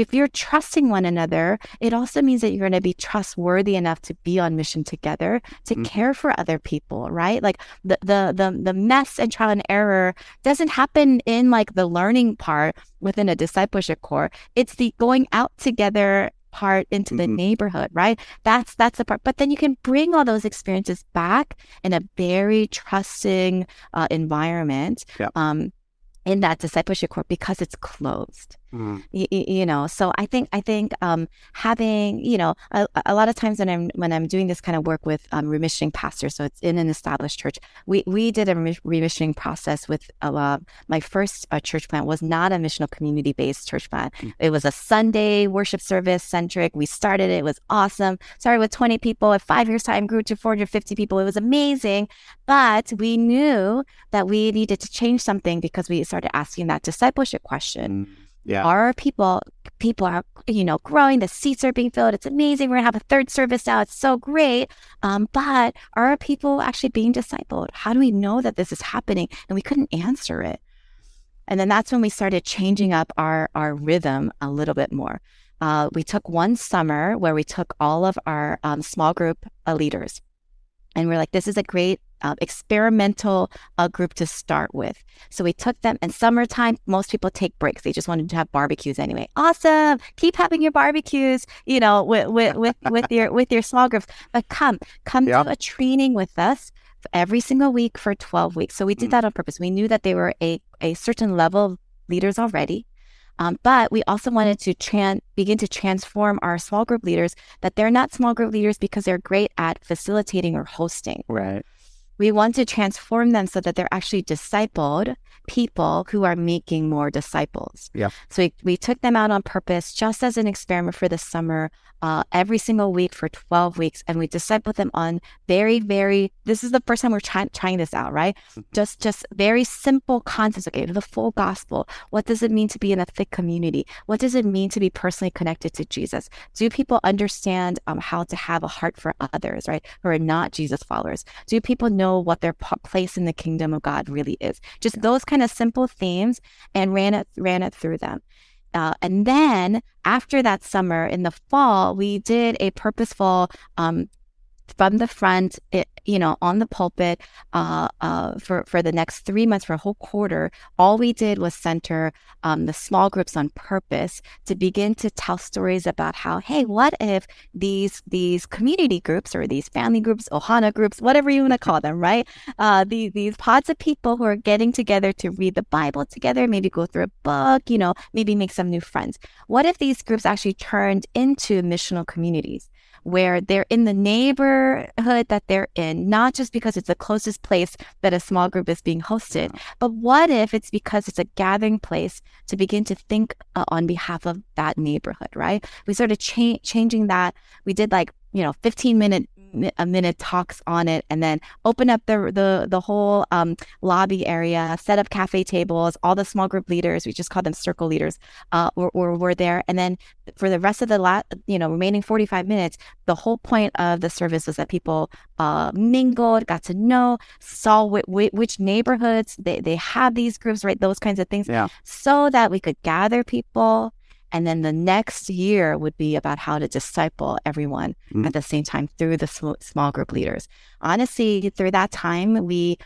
if you're trusting one another, it also means that you're going to be trustworthy enough to be on mission together, to mm. care for other people, right? Like the, the the the mess and trial and error doesn't happen in like the learning part within a discipleship core. It's the going out together part into the mm-hmm. neighborhood, right? That's that's the part. But then you can bring all those experiences back in a very trusting uh, environment. Yep. Um, in that discipleship core because it's closed. Mm. You, you, know, so I think I think um, having you know a, a, lot of times when I'm when I'm doing this kind of work with um, remissioning pastors, so it's in an established church. We we did a remissioning process with uh, my first uh, church plant was not a missional community based church plant. Mm. It was a Sunday worship service centric. We started it, it was awesome. Started with 20 people. At five years time, grew to 450 people. It was amazing, but we knew that we needed to change something because we started asking that discipleship question. Mm yeah. Are people people are you know growing? The seats are being filled. It's amazing. We're gonna have a third service now. It's so great. Um, but are people actually being discipled? How do we know that this is happening? And we couldn't answer it. And then that's when we started changing up our our rhythm a little bit more. Uh, we took one summer where we took all of our um, small group uh, leaders, and we're like, this is a great uh, experimental uh, group to start with. So we took them in summertime. Most people take breaks. They just wanted to have barbecues anyway. Awesome. Keep having your barbecues, you know, with, with, with, with your, with your small groups, but come, come to a training with us every single week for 12 weeks. So we did mm. that on purpose. We knew that they were a, a certain level of leaders already. Um, but we also wanted to tran- begin to transform our small group leaders that they're not small group leaders because they're great at facilitating or hosting. Right. We want to transform them so that they're actually discipled people who are making more disciples. Yeah. So we, we took them out on purpose just as an experiment for the summer, uh, every single week for 12 weeks. And we discipled them on very, very, this is the first time we're try- trying this out, right? just, just very simple concepts. Okay. The full gospel. What does it mean to be in a thick community? What does it mean to be personally connected to Jesus? Do people understand um, how to have a heart for others, right? Who are not Jesus followers? Do people know what their place in the kingdom of God really is? Just those kind of simple themes and ran it, ran it through them. Uh, and then after that summer in the fall, we did a purposeful um, from the front, it, you know, on the pulpit uh, uh, for for the next three months, for a whole quarter. All we did was center um, the small groups on purpose to begin to tell stories about how, hey, what if these these community groups or these family groups, Ohana groups, whatever you want to call them, right? Uh, these these pods of people who are getting together to read the Bible together, maybe go through a book, you know, maybe make some new friends. What if these groups actually turned into missional communities? Where they're in the neighborhood that they're in, not just because it's the closest place that a small group is being hosted, but what if it's because it's a gathering place to begin to think uh, on behalf of that neighborhood, right? We started cha- changing that. We did like, you know, 15 minute a minute talks on it and then open up the the the whole um, lobby area set up cafe tables all the small group leaders we just call them circle leaders uh, were, were, were there and then for the rest of the last you know remaining 45 minutes the whole point of the service was that people uh, mingled got to know saw wh- wh- which neighborhoods they, they have these groups right those kinds of things Yeah. so that we could gather people and then the next year would be about how to disciple everyone Mm. at the same time through the sm- small group leaders. Honestly, through that time, we,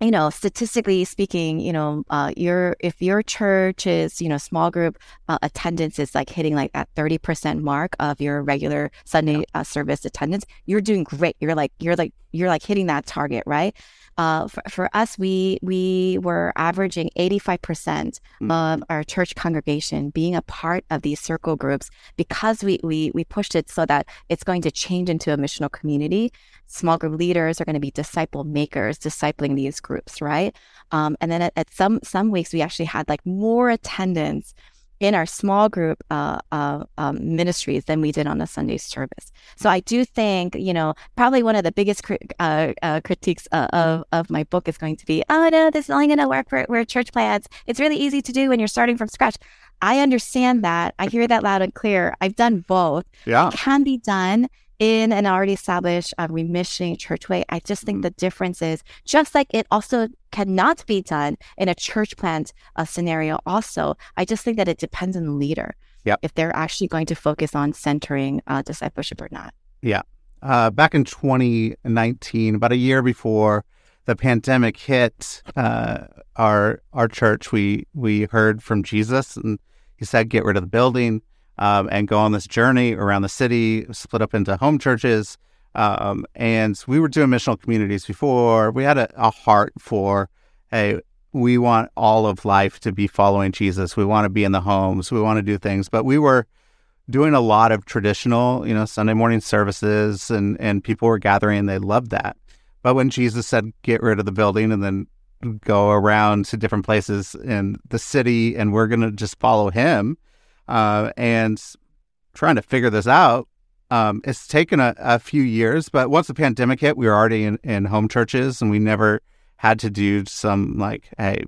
you know, statistically speaking, you know, uh, your if your church is, you know, small group uh, attendance is like hitting like that thirty percent mark of your regular Sunday uh, service attendance, you're doing great. You're like you're like you're like hitting that target, right? Uh, for, for us, we we were averaging 85% Mm. of our church congregation being a part of these circle groups because we, we we pushed it so that it's going to change into a missional community. Small group leaders are going to be disciple makers, discipling these groups, right? Um, and then at, at some some weeks, we actually had like more attendance in our small group uh, uh, um, ministries than we did on a Sunday service. So I do think, you know, probably one of the biggest cri- uh, uh, critiques uh, of, of my book is going to be, oh no, this is only going to work for, for church plants. It's really easy to do when you're starting from scratch. I understand that. I hear that loud and clear. I've done both. Yeah. it Can be done in an already established uh, remissioning church way. I just think Mhm. the difference is just like it also cannot be done in a church plant uh, scenario. Also, I just think that it depends on the leader. Yep. If they're actually going to focus on centering uh, discipleship or not. Yeah. Uh, back in 2019, about a year before the pandemic hit uh, our our church, we we heard from Jesus, and he said, "Get rid of the building um, and go on this journey around the city, split up into home churches." Um, and we were doing missional communities before. We had a, a heart for, hey, we want all of life to be following Jesus. We want to be in the homes. We want to do things, but we were doing a lot of traditional, you know, Sunday morning services and and people were gathering and they loved that. But when Jesus said get rid of the building and then go around to different places in the city and we're going to just follow him uh, and trying to figure this out um, it's taken a, a few years but once the pandemic hit we were already in, in home churches and we never had to do some like hey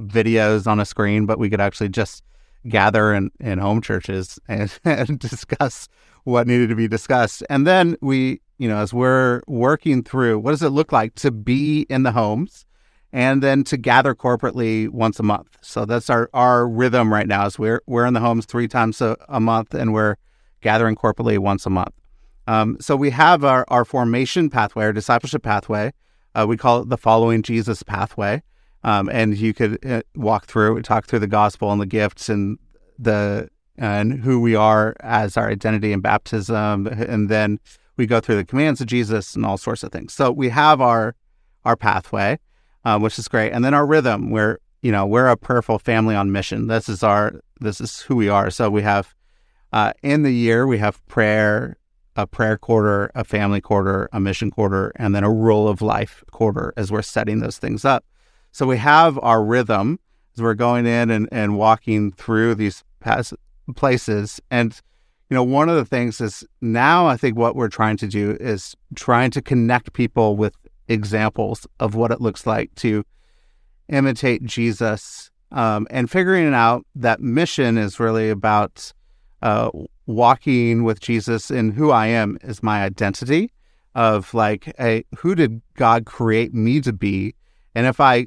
videos on a screen but we could actually just gather in, in home churches and, and discuss what needed to be discussed. And then we, you know, as we're working through what does it look like to be in the homes and then to gather corporately once a month. So that's our, our rhythm right now is we're, we're in the homes three times a, a month and we're gathering corporately once a month. Um, so we have our, our formation pathway, our discipleship pathway. Uh, we call it the following Jesus pathway. Um, and you could uh, walk through, talk through the gospel and the gifts and the and who we are as our identity in baptism, and then we go through the commands of Jesus and all sorts of things. So we have our our pathway, uh, which is great, and then our rhythm, where you know, we're a prayerful family on mission. This is our, this is who we are. So we have, uh, in the year, we have prayer, a prayer quarter, a family quarter, a mission quarter, and then a rule of life quarter as we're setting those things up. So we have our rhythm as we're going in and, and walking through these past places. And, you know, one of the things is now I think what we're trying to do is trying to connect people with examples of what it looks like to imitate Jesus um, and figuring out that mission is really about uh, walking with Jesus and who I am is my identity of like, hey, who did God create me to be? And if I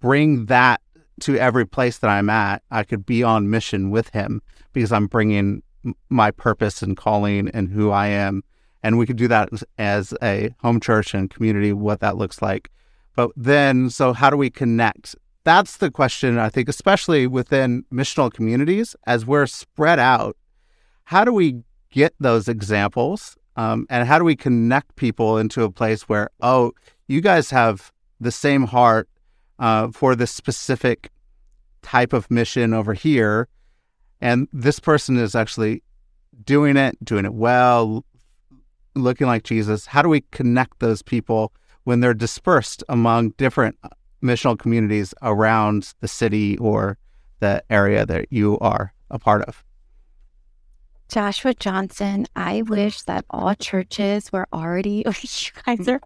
bring that to every place that I'm at, I could be on mission with Him because I'm bringing my purpose and calling and who I am. And we could do that as a home church and community, what that looks like. But then, so how do we connect? That's the question, I think, especially within missional communities as we're spread out. How do we get those examples? Um, and how do we connect people into a place where, oh, you guys have the same heart uh, for this specific type of mission over here? And this person is actually doing it, doing it well, looking like Jesus. How do we connect those people when they're dispersed among different uh, missional communities around the city or the area that you are a part of? Joshua Johnson, I wish that all churches were already, you guys are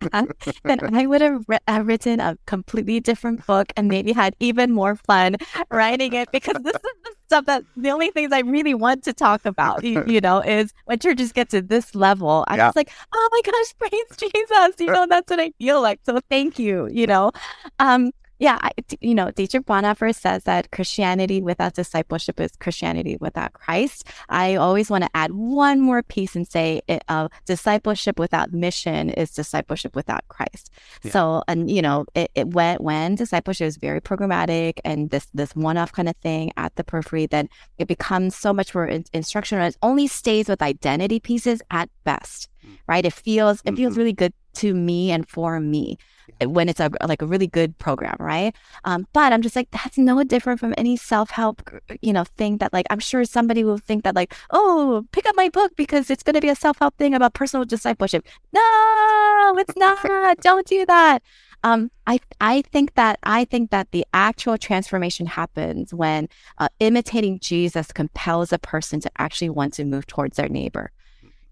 then I would have uh, written a completely different book and maybe had even more fun writing it because this is the stuff that the only things I really want to talk about, you, you know, is when churches get to this level, I'm yeah. just like, oh my gosh, praise Jesus. You know, that's what I feel like. So thank you, you know. Um, yeah, I, you know, Dietrich Bonhoeffer says that Christianity without discipleship is Christianity without Christ. I always want to add one more piece and say it, uh, discipleship without mission is discipleship without Christ. Yeah. So, and you know, it, it when, when discipleship is very programmatic and this this one off kind of thing at the periphery, then it becomes so much more in, instructional. It only stays with identity pieces at best. Right? It feels it feels mm-hmm. really good to me and for me when it's a like a really good program, right? Um, but I'm just like that's no different from any self help, you know, thing that like I'm sure somebody will think that like, oh, pick up my book because it's going to be a self help thing about personal discipleship. No, it's not. Don't do that. Um, I I think that I think that the actual transformation happens when uh, imitating Jesus compels a person to actually want to move towards their neighbor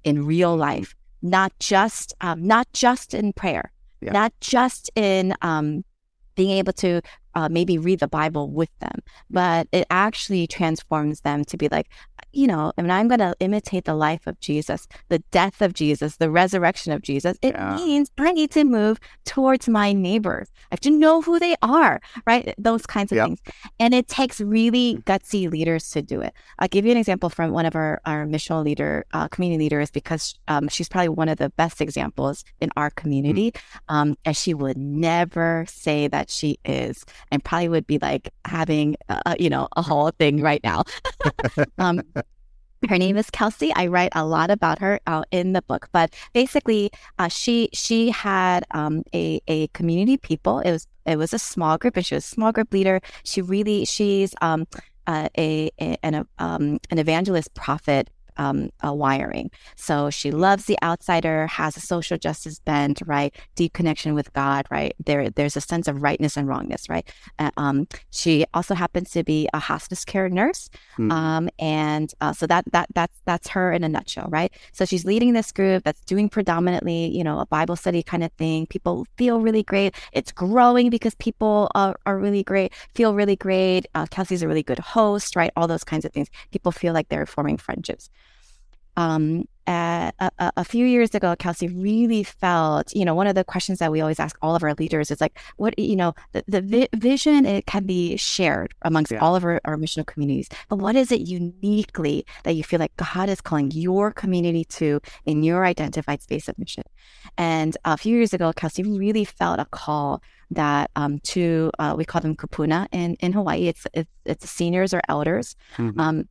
in real life, not just um, not just in prayer, yeah. not just in um, being able to uh, maybe read the Bible with them, but it actually transforms them to be like, you know, and I'm going to imitate the life of Jesus, the death of Jesus, the resurrection of Jesus. It yeah. means I need to move towards my neighbors. I have to know who they are, right? Those kinds of yep. things. And it takes really gutsy leaders to do it. I'll give you an example from one of our, our missional leader, uh, community leaders, because um, she's probably one of the best examples in our community. Mm. Um, and she would never say that she is, and probably would be like having, uh, you know, a whole thing right now. um, her name is Kelsey. I write a lot about her uh, in the book, but basically, uh, she she had um, a a community people. It was it was a small group, and she was a small group leader. She really she's um, uh, a, a an um, an evangelist prophet um, wiring. So she loves the outsider, has a social justice bent, right? Deep connection with God, right? There, there's a sense of rightness and wrongness, right? Uh, um, she also happens to be a hospice care nurse, mm. um, and uh, so that that that's that's her in a nutshell, right? So she's leading this group that's doing predominantly, you know, a Bible study kind of thing. People feel really great. It's growing because people are, are really great, feel really great. Uh, Kelsey's a really good host, right? All those kinds of things. People feel like they're forming friendships um, a, a, a, few years ago, Kelsey really felt, you know, one of the questions that we always ask all of our leaders is like, what, you know, the, the vi- vision, it can be shared amongst yeah. all of our, our missional communities, but what is it uniquely that you feel like God is calling your community to in your identified space of mission? And a few years ago, Kelsey really felt a call that um, to, uh, we call them kupuna in, in Hawaii. It's, it's, it's seniors or elders. Mm-hmm. Um,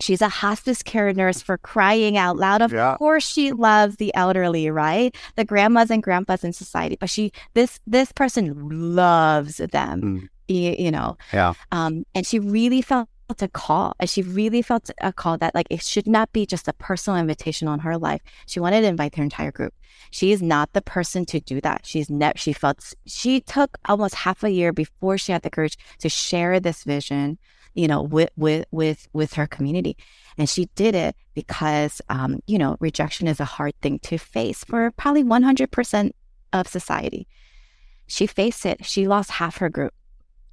She's a hospice care nurse for crying out loud. Of yeah. course, she loves the elderly, right? The grandmas and grandpas in society. But she, this, this person loves them. Mm. you, you know. Yeah. Um, and she really felt a call, and she really felt a call that like it should not be just a personal invitation on her life. She wanted to invite her entire group. She is not the person to do that. She's never. She felt she took almost half a year before she had the courage to share this vision, you know, with with with with her community, and she did it because, um, you know, rejection is a hard thing to face for probably one hundred percent of society. She faced it. She lost half her group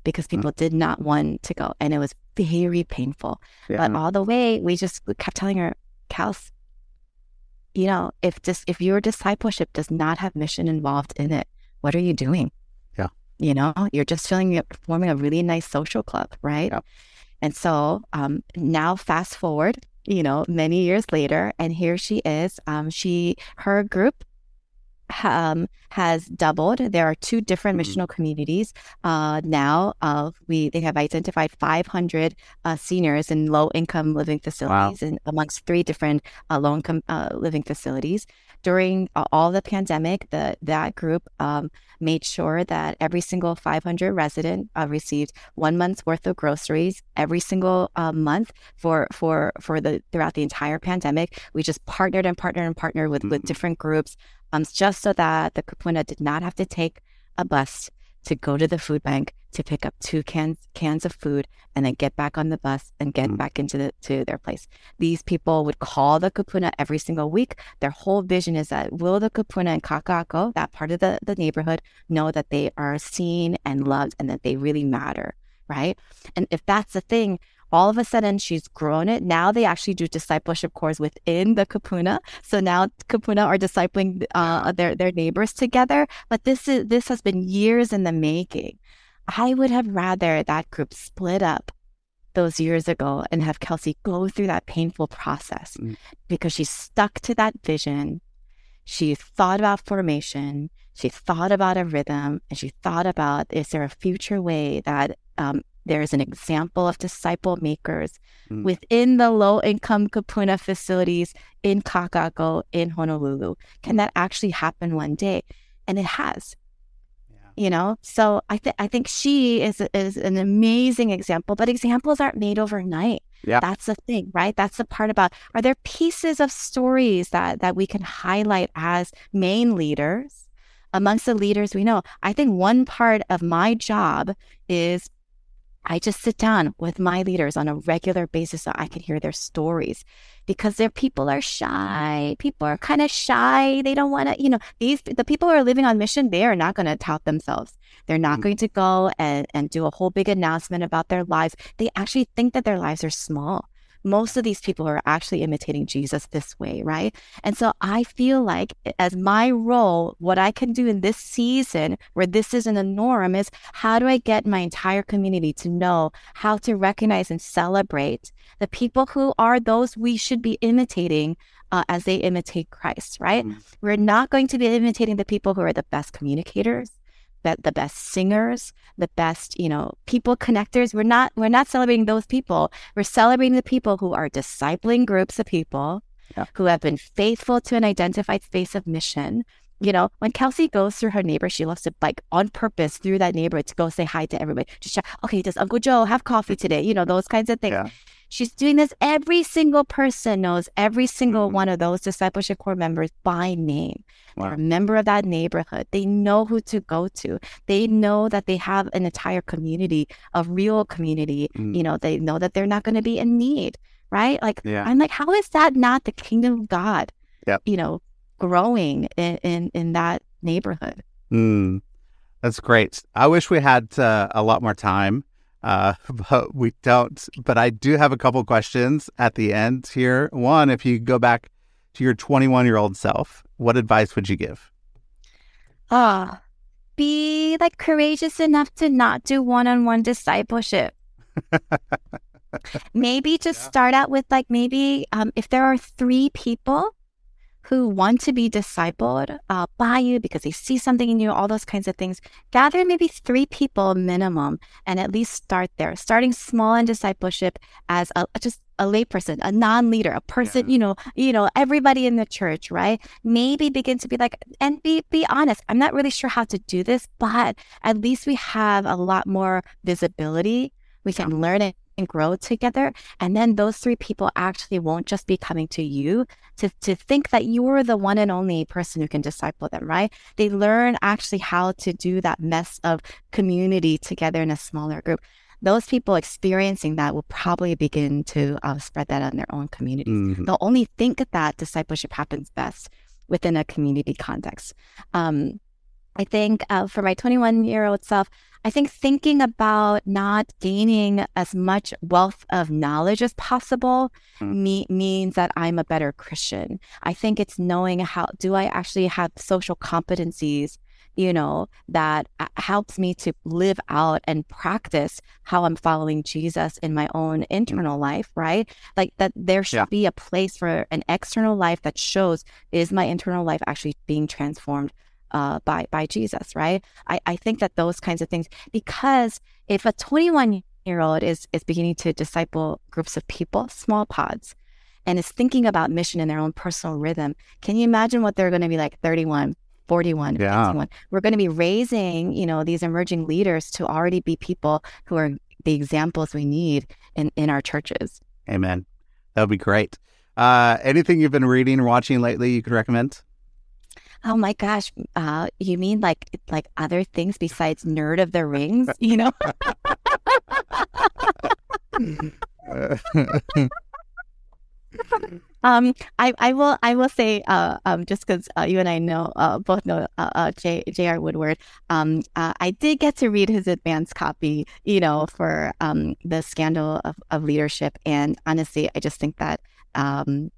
because Hmm. people did not want to go, and it was very painful. Yeah. But all the way, we just kept telling her, Kels, you know, if this if your discipleship does not have mission involved in it, what are you doing? Yeah. You know, you're just feeling forming a really nice social club, right? Yeah. And so um, now, fast forward, you know, many years later, and here she is. Um, she her group um, has doubled. There are two different Mhm. missional communities uh, now. Of we they have identified 500 uh, seniors in low income living facilities and amongst three different uh, low income uh, living facilities. During uh, all the pandemic, the that group um, made sure that every single 500 resident uh, received one month's worth of groceries every single uh, month for for for the throughout the entire pandemic. We just partnered and partnered and partnered with with Mhm. different groups, um, just so that the Kupuna did not have to take a bus to go to the food bank to pick up two cans cans of food and then get back on the bus and get Mm. back into the to their place. These people would call the Kupuna every single week. Their whole vision is that will the Kupuna in Kaka'ako, that part of the, the neighborhood, know that they are seen and loved and that they really matter, right? And if that's the thing, all of a sudden she's grown it. Now they actually do discipleship course within the Kupuna. So now Kupuna are discipling uh, their their neighbors together. But this is this has been years in the making. I would have rather that group split up those years ago and have Kelsey go through that painful process Mm. because she stuck to that vision. She thought about formation. She thought about a rhythm and she thought about is there a future way that um, there is an example of disciple makers Mm. within the low income Kupuna facilities in Kaka'ako, in Honolulu? Can that actually happen one day? And it has you know so i think i think she is is an amazing example but examples aren't made overnight Yeah. that's the thing right that's the part about are there pieces of stories that that we can highlight as main leaders amongst the leaders we know i think one part of my job is I just sit down with my leaders on a regular basis so I can hear their stories because their people are shy. People are kind of shy. They don't want to, you know, these the people who are living on mission, they are not going to tout themselves. They're not Mm. going to go and, and do a whole big announcement about their lives. They actually think that their lives are small. Most of these people are actually imitating Jesus this way, right? And so I feel like as my role, what I can do in this season where this isn't a norm is how do I get my entire community to know how to recognize and celebrate the people who are those we should be imitating uh, as they imitate Christ, right? Mm. We're not going to be imitating the people who are the best communicators, that the best singers, the best, you know, people connectors. We're not we're not celebrating those people. We're celebrating the people who are discipling groups of people Yeah. who have been faithful to an identified space of mission. You know, when Kelsey goes through her neighbor, she loves to bike on purpose through that neighborhood to go say hi to everybody. Just check, okay, does Uncle Joe have coffee today? You know, those kinds of things. Yeah. She's doing this. Every single person knows every single Mhm. one of those discipleship core members by name. Wow. They're a member of that neighborhood. They know who to go to. They know that they have an entire community, a real community. Mm. You know, they know that they're not going to be in need, right? Like, Yeah. I'm like, how is that not the kingdom of God? Yep. You know, growing in in, in that neighborhood. Mm, that's great. I wish we had uh, a lot more time, uh, but we don't. But I do have a couple questions at the end here. One, if you go back to your 21 year old self, what advice would you give? Ah, be like courageous enough to not do one on one discipleship. maybe just Yeah. start out with like maybe um, if there are three people who want to be discipled uh, by you because they see something in you, all those kinds of things, gather maybe three people minimum and at least start there. Starting small in discipleship as a, just a layperson, a non-leader, a person, yeah. you know, you know, everybody in the church, right? Maybe begin to be like, and be be honest. I'm not really sure how to do this, but at least we have a lot more visibility. We can learn it grow together. And then those three people actually won't just be coming to you to, to think that you're the one and only person who can disciple them, right? They learn actually how to do that mess of community together in a smaller group those people experiencing that will probably begin to uh, spread that in their own communities. Mm-hmm. They'll only think that discipleship happens best within a community context. Um, I think uh, for my 21 year old self, I think thinking about not gaining as much wealth of knowledge as possible mm. me- means that I'm a better Christian. I think it's knowing how do I actually have social competencies, you know, that uh, helps me to live out and practice how I'm following Jesus in my own internal life, right? Like that there should yeah. be a place for an external life that shows is my internal life actually being transformed uh, by by Jesus, right? I, I think that those kinds of things because if a 21 year old is is beginning to disciple groups of people, small pods, and is thinking about mission in their own personal rhythm, can you imagine what they're going to be like 31, 41, yeah. 51? We're going to be raising, you know, these emerging leaders to already be people who are the examples we need in in our churches. Amen. That would be great. Uh, anything you've been reading or watching lately you could recommend? Oh my gosh, uh, you mean like like other things besides Nerd of the Rings? You know. um, I, I will I will say uh, um, just because uh, you and I know uh, both know uh, uh J J.R. Woodward. Um, uh, I did get to read his advanced copy, you know, for um the scandal of, of leadership, and honestly, I just think that um,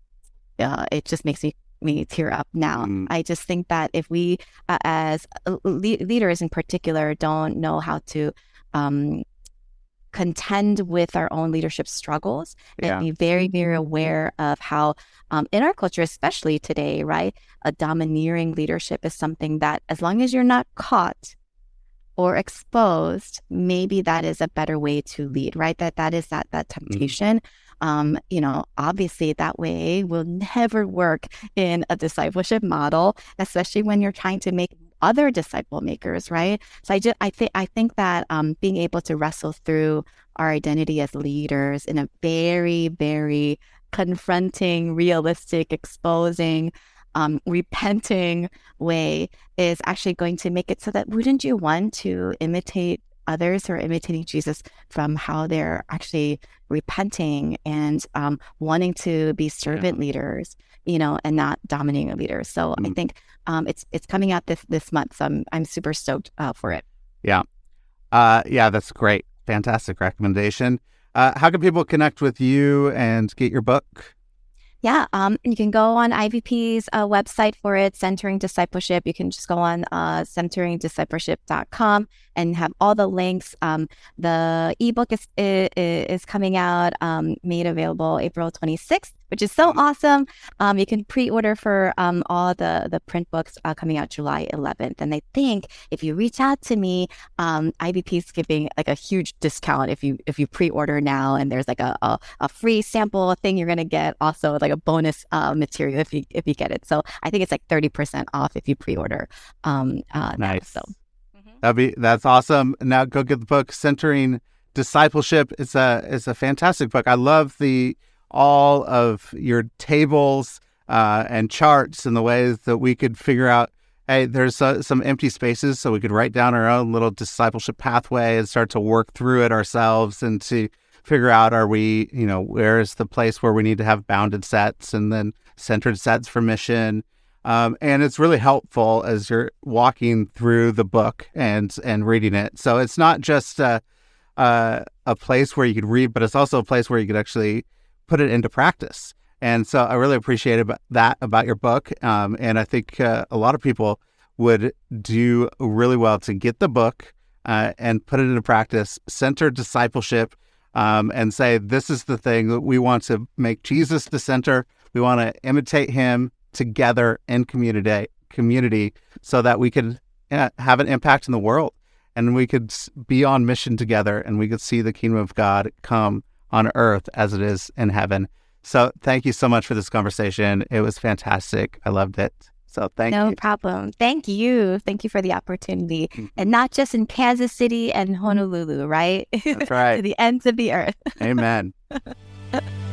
uh, it just makes me me tear up now. Mm. I just think that if we, uh, as uh, le- leaders in particular, don't know how to um, contend with our own leadership struggles yeah. and be very, very aware of how, um, in our culture, especially today, right, a domineering leadership is something that, as long as you're not caught or exposed, maybe that is a better way to lead, right? That that is that that mm. temptation. Mm um, you know, obviously that way will never work in a discipleship model, especially when you're trying to make other disciple makers, right? So I just I think I think that um, being able to wrestle through our identity as leaders in a very very confronting, realistic, exposing, um, repenting way is actually going to make it so that wouldn't you want to imitate others who are imitating Jesus from how they're actually repenting and um, wanting to be servant yeah. leaders, you know, and not dominating leaders. So mm-hmm. I think um, it's it's coming out this this month. So I'm I'm super stoked uh, for it. Yeah, uh, yeah, that's great, fantastic recommendation. Uh, how can people connect with you and get your book? Yeah, um, you can go on IVP's uh, website for it, Centering Discipleship. You can just go on uh, centeringdiscipleship.com and have all the links. Um, the ebook is, is, is coming out, um, made available April 26th which is so mm-hmm. awesome. Um, you can pre-order for um, all the the print books uh, coming out July 11th, and I think if you reach out to me, um, IVP is giving like a huge discount if you if you pre-order now, and there's like a, a, a free sample thing you're gonna get, also like a bonus uh, material if you if you get it. So I think it's like 30% off if you pre-order. Um, uh, nice. Now, so. Mm-hmm. That'd be that's awesome. Now go get the book centering discipleship. It's a it's a fantastic book. I love the all of your tables uh, and charts and the ways that we could figure out hey, there's uh, some empty spaces, so we could write down our own little discipleship pathway and start to work through it ourselves and to figure out are we, you know, where is the place where we need to have bounded sets and then centered sets for mission. Um, and it's really helpful as you're walking through the book and and reading it. So it's not just a, a, a place where you could read, but it's also a place where you could actually put it into practice. And so I really appreciated that about your book. Um, and I think uh, a lot of people would do really well to get the book uh, and put it into practice, center discipleship, um, and say, this is the thing that we want to make Jesus the center. We want to imitate him together in community, community so that we could uh, have an impact in the world and we could be on mission together and we could see the kingdom of God come on earth as it is in heaven. So thank you so much for this conversation. It was fantastic. I loved it. So thank no you. No problem. Thank you. Thank you for the opportunity. Mm-hmm. And not just in Kansas City and Honolulu, right? That's right. to the ends of the earth. Amen.